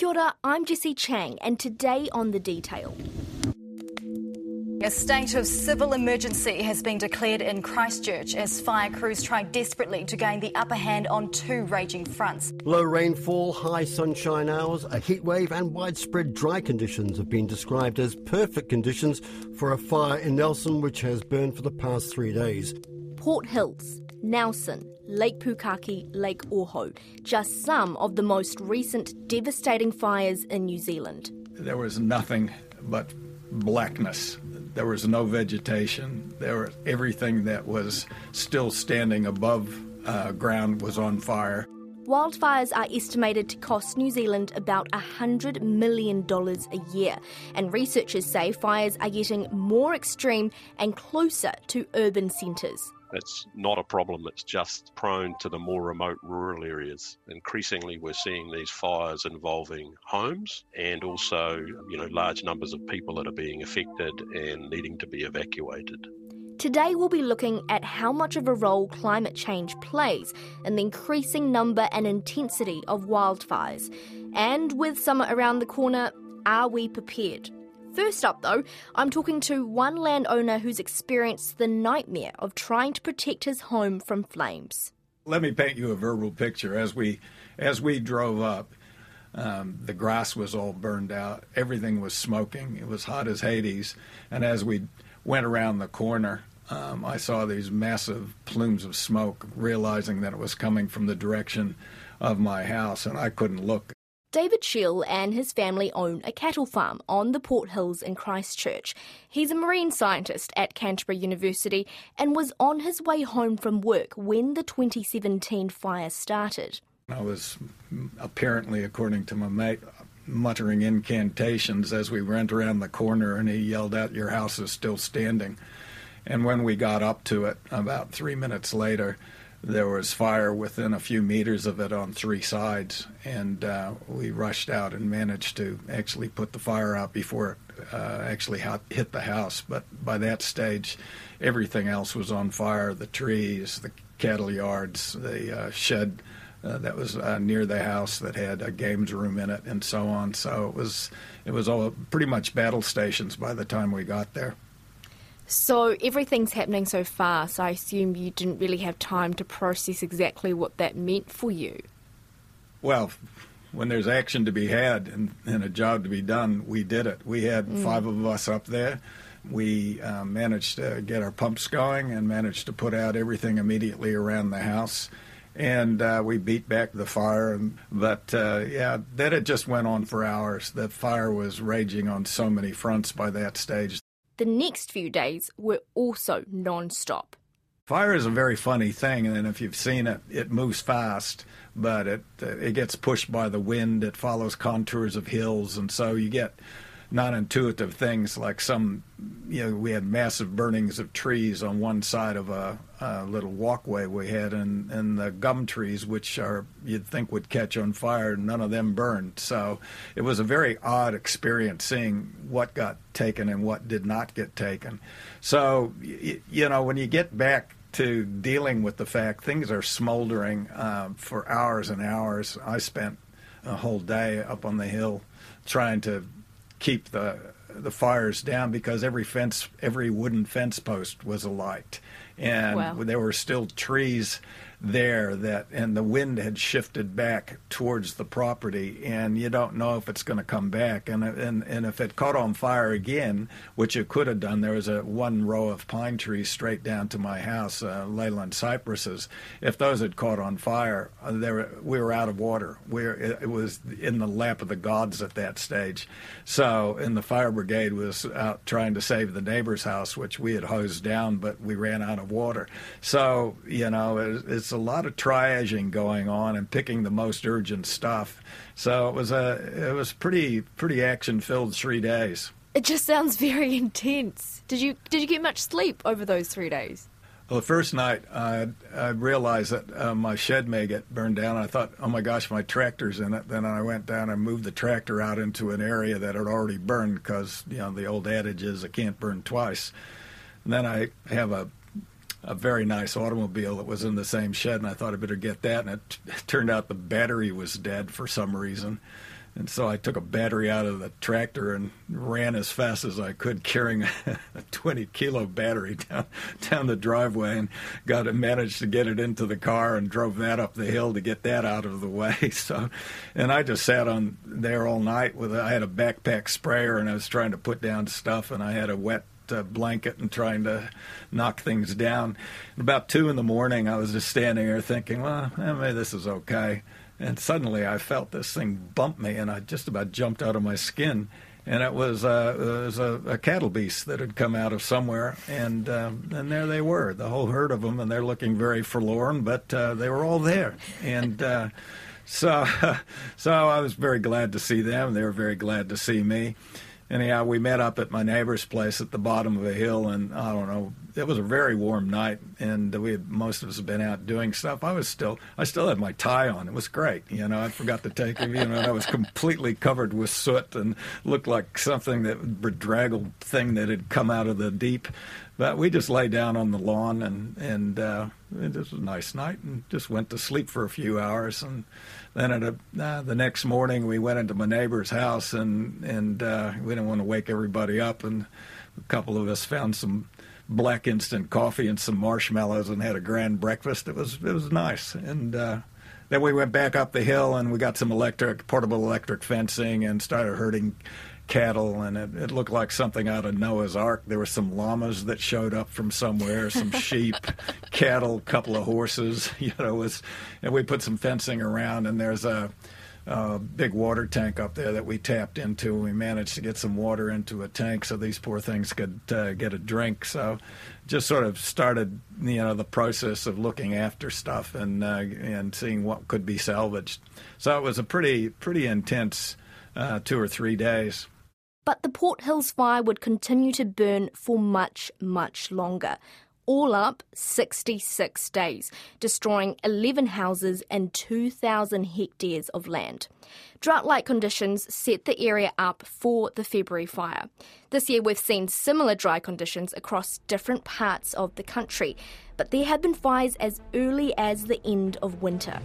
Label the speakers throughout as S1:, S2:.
S1: Kia ora, I'm Jessie Chiang, and today on The Detail.
S2: A state of civil emergency has been declared in Christchurch as fire crews try desperately to gain the upper hand on two raging fronts.
S3: Low rainfall, high sunshine hours, a heat wave, and widespread dry conditions have been described as perfect conditions for a fire in Nelson, which has burned for the past three days.
S1: Port Hills, Nelson, Lake Pukaki, Lake Ohau, just some of the most recent devastating fires in New Zealand.
S4: There was nothing but blackness there was no vegetation. There was everything that was still standing above uh, ground was on fire.
S1: Wildfires are estimated to cost New Zealand about $100 million a year, and researchers say fires are getting more extreme and closer to urban centres.
S5: It's not a problem that's just prone to the more remote rural areas. Increasingly, we're seeing these fires involving homes and also, you know, large numbers of people that are being affected and needing to be evacuated.
S1: Today, we'll be looking at how much of a role climate change plays in the increasing number and intensity of wildfires. And with summer around the corner, are we prepared? First up, though, I'm talking to one landowner who's experienced the nightmare of trying to protect his home from flames.
S4: Let me paint you a verbal picture. As we as we drove up, um, the grass was all burned out. Everything was smoking. It was hot as Hades. And as we went around the corner, um, I saw these massive plumes of smoke, realizing that it was coming from the direction of my house, and I couldn't look.
S1: David Schiel and his family own a cattle farm on the Port Hills in Christchurch. He's a marine scientist at Canterbury University and was on his way home from work when the 2017 fire started.
S4: I was apparently, according to my mate, muttering incantations as we went around the corner, and he yelled out, Your house is still standing. And when we got up to it, about three minutes later, there was fire within a few meters of it on three sides, and uh, we rushed out and managed to actually put the fire out before it uh, actually hit the house. But by that stage, everything else was on fire the trees, the cattle yards, the uh, shed. Uh, that was uh, near the house that had a games room in it, and so on. So it was it was all pretty much battle stations by the time we got there.
S1: So everything's happening so fast. I assume you didn't really have time to process exactly what that meant for you.
S4: Well, when there's action to be had and, and a job to be done, we did it. We had mm. five of us up there. We uh, managed to get our pumps going and managed to put out everything immediately around the house. And uh, we beat back the fire. But uh, yeah, then it just went on for hours. The fire was raging on so many fronts by that stage.
S1: The next few days were also non stop.
S4: Fire is a very funny thing, and if you've seen it, it moves fast, but it it gets pushed by the wind. It follows contours of hills, and so you get non-intuitive things like some you know we had massive burnings of trees on one side of a, a little walkway we had and and the gum trees which are you'd think would catch on fire none of them burned. So it was a very odd experience seeing what got taken and what did not get taken. So you, know when you get back to dealing with the fact things are smoldering uh, for hours and hours i spent a whole day up on the hill trying to keep the the fires down because every fence, every wooden fence post was alight, and wow. there were still trees there that and the wind had shifted back towards the property and you don't know if it's going to come back. And and and if it caught on fire again which it could have done there was a one row of pine trees straight down to my house uh, leyland cypresses. If those had caught on fire uh, there we were out of water. We it was in the lap of the gods at that stage. So and the fire brigade was out trying to save the neighbor's house which we had hosed down but we ran out of water. So you know it, it's a lot of triaging going on and picking the most urgent stuff. So it was a it was pretty pretty action filled three days.
S1: It just sounds very intense. Did you did you get much sleep over those three days?
S4: Well, the first night I, I realized that uh, my shed may get burned down. I thought, oh my gosh, my tractor's in it. Then I went down and moved the tractor out into an area that had already burned because you know the old adage is it can't burn twice. And then I have a a very nice automobile that was in the same shed, and I thought I better get that. And it, t- turned out the battery was dead for some reason, And so I took a battery out of the tractor and ran as fast as I could, carrying a 20 kilo battery down down the driveway, and got it, managed to get it into the car and drove that up the hill to get that out of the way. So, and I just sat on there all night with I had a backpack sprayer and I was trying to put down stuff, and I had a wet uh, blanket and trying to knock things down. about two in the morning, I was just standing there thinking, well, eh, maybe this is okay. And suddenly I felt this thing bump me, and I just about jumped out of my skin. And it was, uh, it was a, a, cattle beast that had come out of somewhere, and um, and there they were, the whole herd of them, and they're looking very forlorn, but uh, they were all there, and uh, so so I was very glad to see them. They were very glad to see me anyhow, we met up at my neighbor's place at the bottom of a hill, and I don't know, it was a very warm night, and we had most of us had been out doing stuff. I was still, I still had my tie on. It was great, you know. I forgot to take it, you know. I was completely covered with soot and looked like something that bedraggled thing that had come out of the deep. But we just lay down on the lawn, and and uh, it was a nice night, and just went to sleep for a few hours, and then at a, uh, the next morning we went into my neighbor's house and and uh, we didn't want to wake everybody up and a couple of us found some black instant coffee and some marshmallows and had a grand breakfast. It was it was nice and. Uh, then we went back up the hill and we got some electric, portable electric fencing and started herding cattle, and it, it, looked like something out of Noah's Ark. There were some llamas that showed up from somewhere, some sheep, cattle, a couple of horses. You know, was and we put some fencing around, and there's a, a big water tank up there that we tapped into. We managed to get some water into a tank so these poor things could uh, get a drink. So, just sort of started, you know, the process of looking after stuff and uh, and seeing what could be salvaged. So it was a pretty pretty intense uh, two or three days.
S1: But the Port Hills fire would continue to burn for much, much longer. All up, 66 days, destroying 11 houses and 2,000 hectares of land. Drought like conditions set the area up for the February fire. This year, we've seen similar dry conditions across different parts of the country, but there have been fires as early as the end of winter.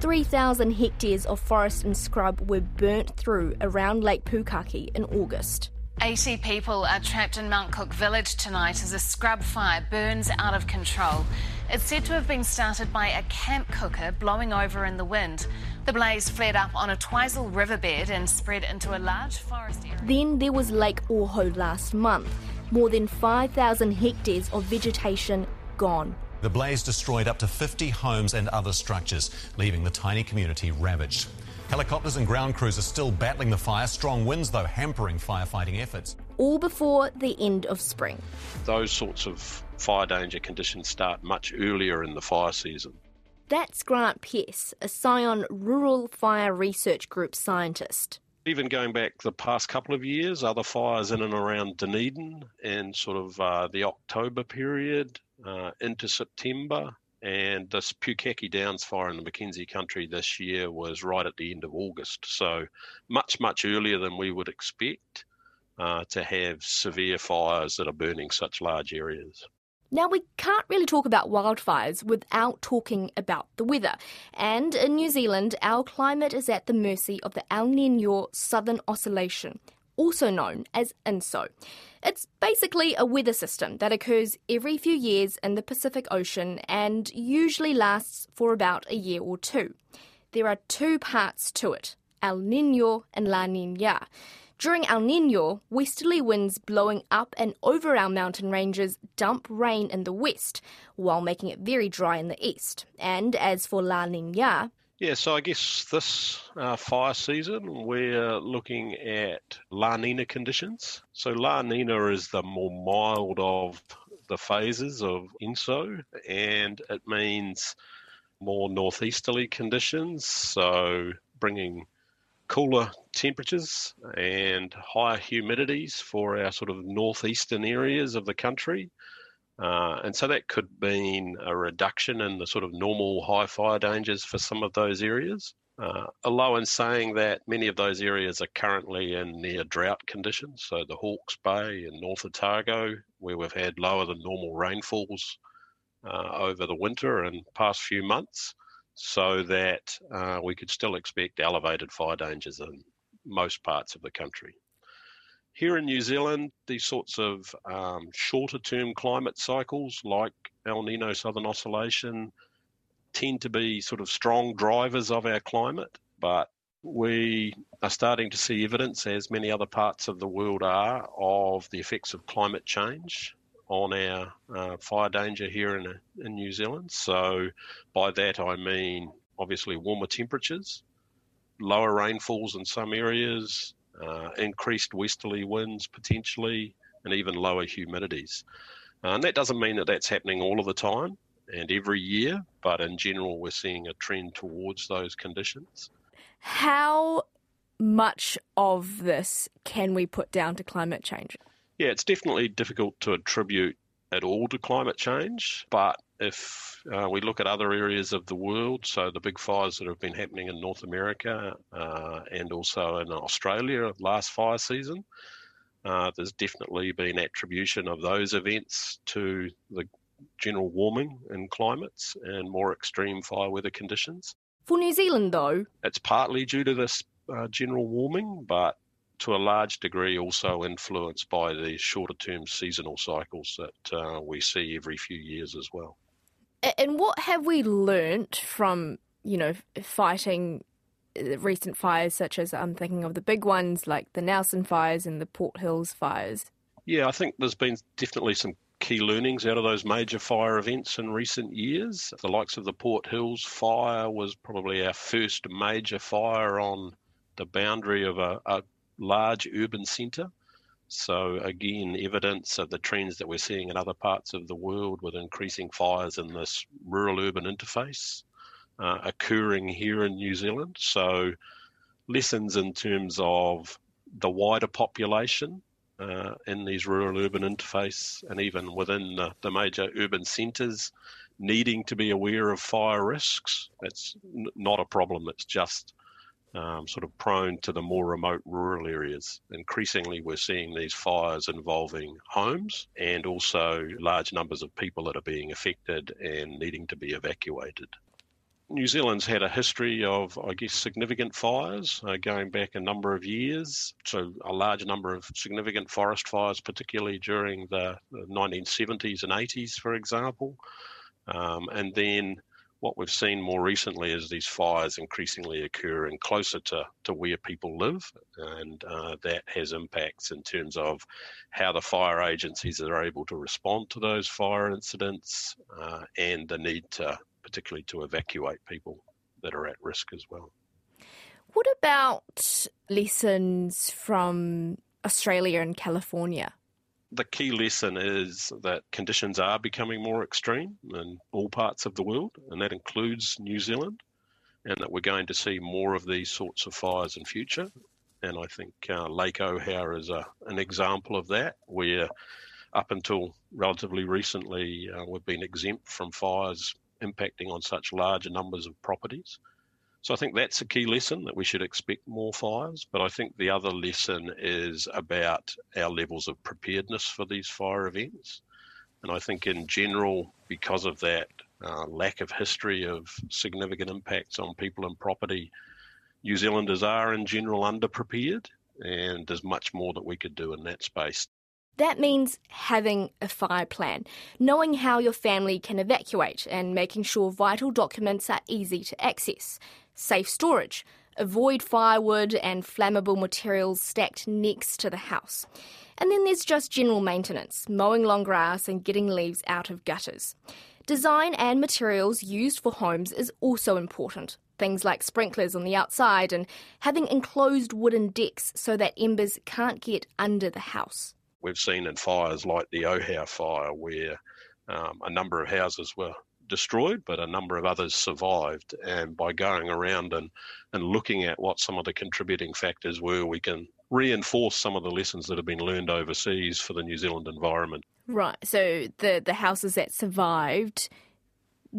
S1: 3,000 hectares of forest and scrub were burnt through around Lake Pukaki in August.
S6: 80 people are trapped in Mount Cook village tonight as a scrub fire burns out of control. It's said to have been started by a camp cooker blowing over in the wind. The blaze flared up on a Twizel riverbed and spread into a large forest area.
S1: Then there was Lake Ohau last month. More than 5,000 hectares of vegetation gone.
S7: The blaze destroyed up to 50 homes and other structures, leaving the tiny community ravaged. Helicopters and ground crews are still battling the fire. Strong winds, though, hampering firefighting efforts.
S1: All before the end of spring.
S5: Those sorts of fire danger conditions start much earlier in the fire season.
S1: That's Grant Pearce, a Scion Rural Fire Research Group scientist.
S5: Even going back the past couple of years, other fires in and around Dunedin and sort of uh, the October period uh, into September. And this Pukaki Downs fire in the Mackenzie country this year was right at the end of August. So much, much earlier than we would expect uh, to have severe fires that are burning such large areas.
S1: Now, we can't really talk about wildfires without talking about the weather. And in New Zealand, our climate is at the mercy of the El Nino Southern Oscillation, also known as ENSO. It's basically a weather system that occurs every few years in the Pacific Ocean and usually lasts for about a year or two. There are two parts to it El Nino and La Nina. During El Nino, westerly winds blowing up and over our mountain ranges dump rain in the west, while making it very dry in the east. And as for La Nina,
S5: yeah, so I guess this uh, fire season we're looking at La Nina conditions. So La Nina is the more mild of the phases of ENSO, and it means more northeasterly conditions. So bringing cooler temperatures and higher humidities for our sort of northeastern areas of the country. Uh, and so that could mean a reduction in the sort of normal high fire dangers for some of those areas. Uh, although in saying that many of those areas are currently in near drought conditions, so the Hawke's Bay and North Otago, where we've had lower than normal rainfalls uh, over the winter and past few months, so that uh, we could still expect elevated fire dangers in most parts of the country. Here in New Zealand, these sorts of um, shorter term climate cycles like El Nino Southern Oscillation tend to be sort of strong drivers of our climate, but we are starting to see evidence, as many other parts of the world are, of the effects of climate change on our uh, fire danger here in, in New Zealand. So, by that I mean obviously warmer temperatures, lower rainfalls in some areas, uh, increased westerly winds potentially, and even lower humidities. Uh, and that doesn't mean that that's happening all of the time and every year, but in general, we're seeing a trend towards those conditions.
S1: How much of this can we put down to climate change?
S5: Yeah, it's definitely difficult to attribute it all to climate change, but if uh, we look at other areas of the world, so the big fires that have been happening in North America uh, and also in Australia last fire season, uh, there's definitely been attribution of those events to the general warming in climates and more extreme fire weather conditions.
S1: For New Zealand, though,
S5: it's partly due to this uh, general warming, but to a large degree also influenced by the shorter term seasonal cycles that uh, we see every few years as well.
S1: And what have we learnt from, you know, fighting uh, recent fires, such as I'm thinking of the big ones like the Nelson fires and the Port Hills fires?
S5: Yeah, I think there's been definitely some key learnings out of those major fire events in recent years. The likes of the Port Hills fire was probably our first major fire on the boundary of a, a large urban centre. So, again, evidence of the trends that we're seeing in other parts of the world with increasing fires in this rural urban interface uh, occurring here in New Zealand. So, lessons in terms of the wider population uh, in these rural urban interface and even within the, the major urban centres needing to be aware of fire risks. It's n- not a problem, it's just um, sort of prone to the more remote rural areas. Increasingly, we're seeing these fires involving homes and also large numbers of people that are being affected and needing to be evacuated. New Zealand's had a history of, I guess, significant fires uh, going back a number of years. So, a large number of significant forest fires, particularly during the, the 1970s and 80s, for example. Um, and then what we've seen more recently is these fires increasingly occurring closer to, to where people live, and uh, that has impacts in terms of how the fire agencies are able to respond to those fire incidents uh, and the need to, particularly to evacuate people that are at risk as well.
S1: What about lessons from Australia and California?
S5: The key lesson is that conditions are becoming more extreme in all parts of the world, and that includes New Zealand, and that we're going to see more of these sorts of fires in future. And I think uh, Lake Ohau is a, an example of that, where up until relatively recently, uh, we've been exempt from fires impacting on such large numbers of properties. So I think that's a key lesson that we should expect more fires. But I think the other lesson is about our levels of preparedness for these fire events. And I think in general, because of that uh, lack of history of significant impacts on people and property, New Zealanders are in general underprepared, and there's much more that we could do in that space.
S1: That means having a fire plan, knowing how your family can evacuate, and making sure vital documents are easy to access safe storage, avoid firewood and flammable materials stacked next to the house. And then there's just general maintenance, mowing long grass and getting leaves out of gutters. Design and materials used for homes is also important. Things like sprinklers on the outside and having enclosed wooden decks so that embers can't get under the house.
S5: We've seen in fires like the Ohau fire where um, a number of houses were destroyed, but a number of others survived. And by going around and, and looking at what some of the contributing factors were, we can reinforce some of the lessons that have been learned overseas for the New Zealand environment.
S1: Right. So the, the houses that survived,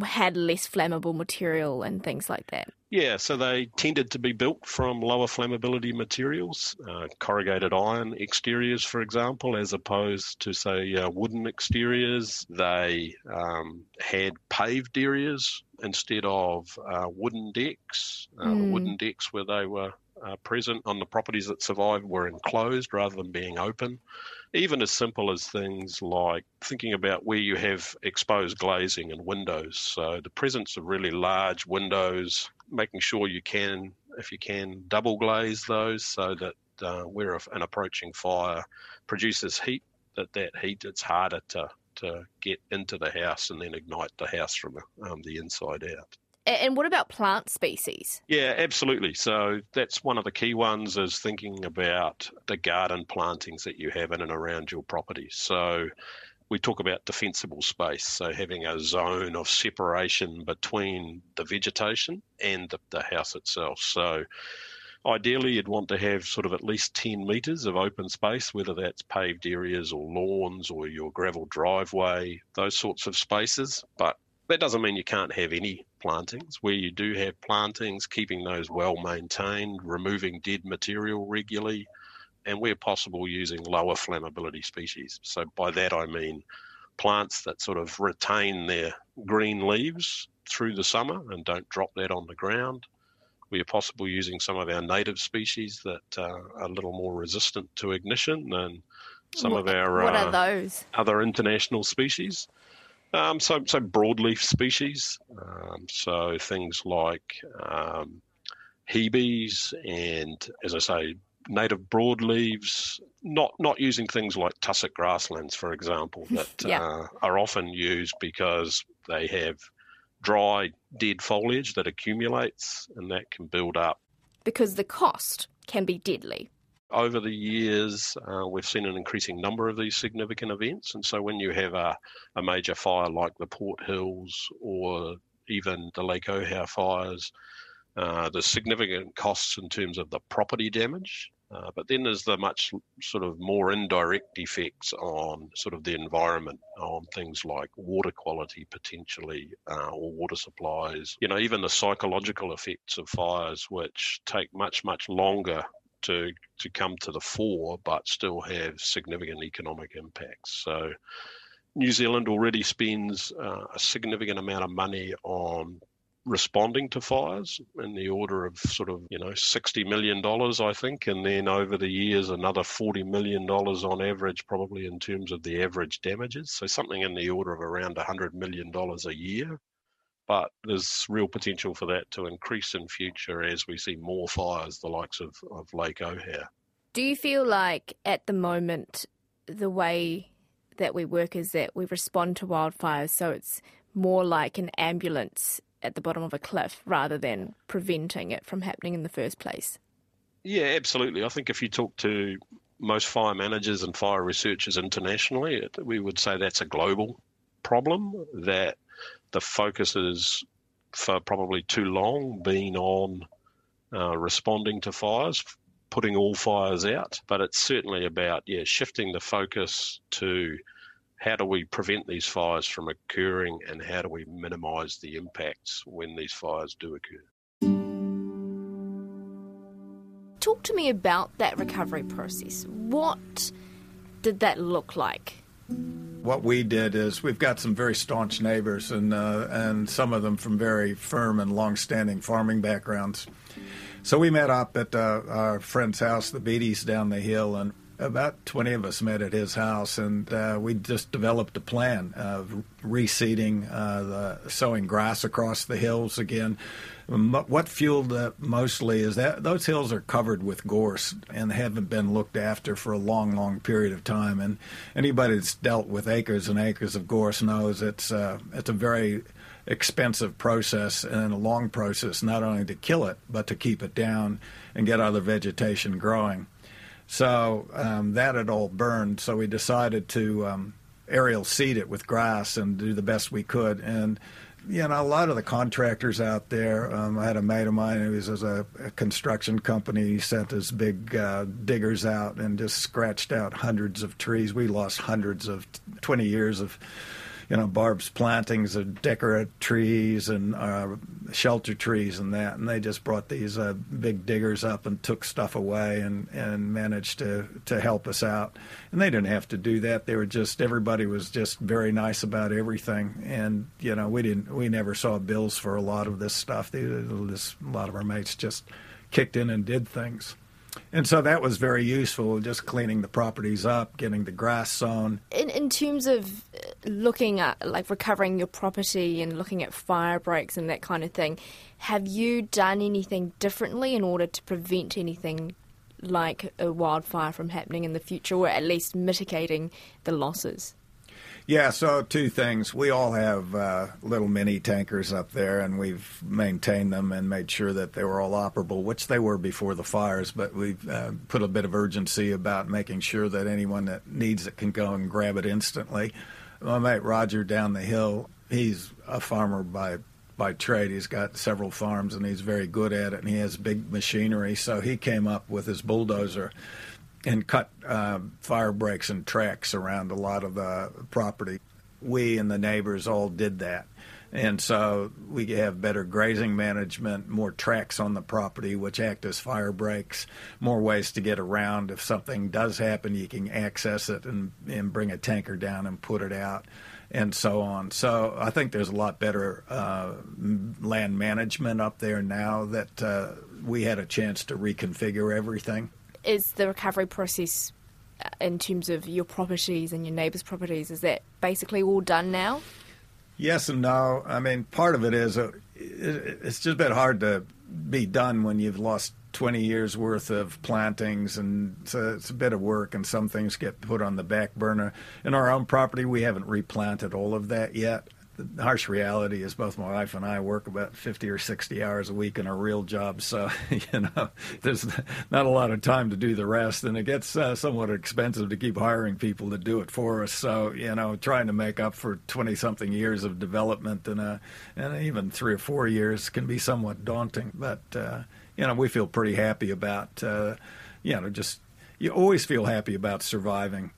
S1: had less flammable material and things like that.
S5: Yeah, so they tended to be built from lower flammability materials, uh, corrugated iron exteriors, for example, as opposed to, say, uh, wooden exteriors. They um, had paved areas instead of uh, wooden decks. Mm. Wooden decks where they were uh, present on the properties that survived were enclosed rather than being open. Even as simple as things like thinking about where you have exposed glazing and windows. So the presence of really large windows, making sure you can, if you can, double glaze those so that uh, where an approaching fire produces heat, that that heat it's harder to to get into the house and then ignite the house from um, the inside out.
S1: And what about plant species?
S5: Yeah, absolutely. So that's one of the key ones is thinking about the garden plantings that you have in and around your property. So we talk about defensible space, so having a zone of separation between the vegetation and the, the house itself. So ideally you'd want to have sort of at least 10 metres of open space, whether that's paved areas or lawns or your gravel driveway, those sorts of spaces. But that doesn't mean you can't have any plantings. Where you do have plantings, keeping those well maintained, removing dead material regularly, and where possible, using lower flammability species. So, by that I mean plants that sort of retain their green leaves through the summer and don't drop that on the ground. Where possible, using some of our native species that uh, are a little more resistant to ignition than some
S1: what,
S5: of our
S1: what uh, are those?
S5: other international species. Um, so, so broadleaf species. Um, so things like um, hebes and, as I say, native broadleaves. Not not using things like tussock grasslands, for example, that yeah. uh, are often used because they have dry, dead foliage that accumulates, and that can build up.
S1: Because the cost can be deadly.
S5: Over the years, uh, we've seen an increasing number of these significant events. And so when you have a, a major fire like the Port Hills or even the Lake Ohau fires, uh, there's significant costs in terms of the property damage. Uh, but then there's the much sort of more indirect effects on sort of the environment, on things like water quality potentially, uh, or water supplies. You know, even the psychological effects of fires, which take much, much longer to to come to the fore, but still have significant economic impacts. So, New Zealand already spends uh, a significant amount of money on responding to fires in the order of sort of you know 60 million dollars I think and then over the years another 40 million dollars on average probably in terms of the average damages so something in the order of around 100 million dollars a year but there's real potential for that to increase in future as we see more fires, the likes of, of Lake Ohau.
S1: Do you feel like at the moment the way that we work is that we respond to wildfires, so it's more like an ambulance at the bottom of a cliff rather than preventing it from happening in the first place?
S5: Yeah, absolutely. I think if you talk to most fire managers and fire researchers internationally, we would say that's a global problem that the focus is for probably too long been on uh, responding to fires, putting all fires out. But it's certainly about yeah shifting the focus to how do we prevent these fires from occurring and how do we minimise the impacts when these fires do occur.
S1: Talk to me about that recovery process. What did that look like?
S4: What we did is we've got some very staunch neighbors, and uh, and some of them from very firm and long-standing farming backgrounds. So we met up at uh, our friend's house, the Beatties, down the hill, and about 20 of us met at his house, and uh, we just developed a plan of reseeding, uh, the, sowing grass across the hills again, what fueled that mostly is that those hills are covered with gorse and haven't been looked after for a long, long period of time. And anybody that's dealt with acres and acres of gorse knows it's uh, it's a very expensive process and a long process, not only to kill it but to keep it down and get other vegetation growing. So um, that had all burned. So we decided to um, aerial seed it with grass and do the best we could. And you know, a lot of the contractors out there. Um, I had a mate of mine who was, a, a construction company. He sent his big uh, diggers out and just scratched out hundreds of trees. We lost hundreds of 20 years of you know, Barb's plantings of decorative trees and uh, shelter trees and that, and they just brought these uh, big diggers up and took stuff away and, and managed to, to help us out. And they didn't have to do that. They were just everybody was just very nice about everything, and you know, we didn't we never saw bills for a lot of this stuff. They, this, a lot of our mates just kicked in and did things. And so that was very useful, just cleaning the properties up, getting the grass sown.
S1: In, in terms of looking at like recovering your property and looking at fire breaks and that kind of thing, have you done anything differently in order to prevent anything like a wildfire from happening in the future, or at least mitigating the losses?
S4: Yeah, so two things. We all have uh, little mini tankers up there, and we've maintained them and made sure that they were all operable, which they were before the fires. But we've uh, put a bit of urgency about making sure that anyone that needs it can go and grab it instantly. My mate Roger down the hill, he's a farmer by by trade. He's got several farms, and he's very good at it, and he has big machinery. So he came up with his bulldozer and cut uh, fire breaks and tracks around a lot of the property. We and the neighbors all did that. And so we have better grazing management, more tracks on the property, which act as fire breaks, more ways to get around. If something does happen, you can access it and, and bring a tanker down and put it out, and so on. So I think there's a lot better uh, land management up there now that uh, we had a chance to reconfigure everything
S1: is the recovery process uh, in terms of your properties and your neighbours' properties? Is that basically all done now?
S4: Yes and no. I mean, part of it is uh, it's just a bit hard to be done when you've lost 20 years worth of plantings, and it's a, bit of work, and some things get put on the back burner. In our own property, we haven't replanted all of that yet the harsh reality is both my wife and I work about 50 or 60 hours a week in our real jobs. So, you know, there's not a lot of time to do the rest. And it gets uh, somewhat expensive to keep hiring people to do it for us. So, you know, trying to make up for 20 something years of development and, uh, and even three or four years can be somewhat daunting. But, uh, you know, we feel pretty happy about, uh, you know, just, you always feel happy about surviving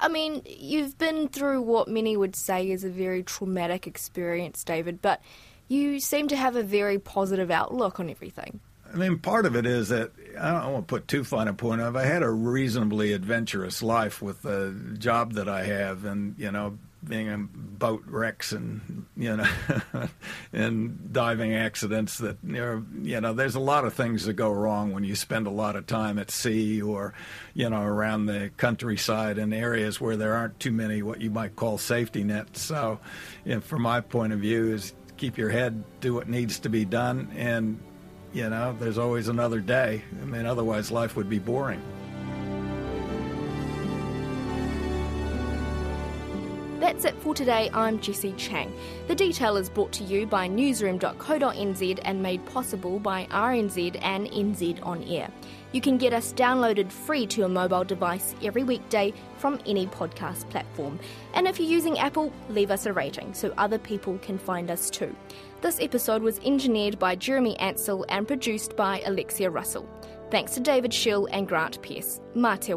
S1: I mean, you've been through what many would say is a very traumatic experience, David, but you seem to have a very positive outlook on everything.
S4: I mean, part of it is that I don't want to put too fine a point of. I had a reasonably adventurous life with the job that I have, and you know, being in boat wrecks and you know and diving accidents that you know there's a lot of things that go wrong when you spend a lot of time at sea or you know around the countryside in areas where there aren't too many what you might call safety nets. So you know, from my point of view is keep your head do what needs to be done and you know there's always another day. I mean otherwise life would be boring
S1: That's it for today. I'm Jessie Chiang. The detail is brought to you by newsroom.co.nz and made possible by RNZ and NZ On Air. You can get us downloaded free to your mobile device every weekday from any podcast platform. And if you're using Apple, leave us a rating so other people can find us too. This episode was engineered by Jeremy Ansell and produced by Alexia Russell. Thanks to David Schiel and Grant Pearce. Mā te.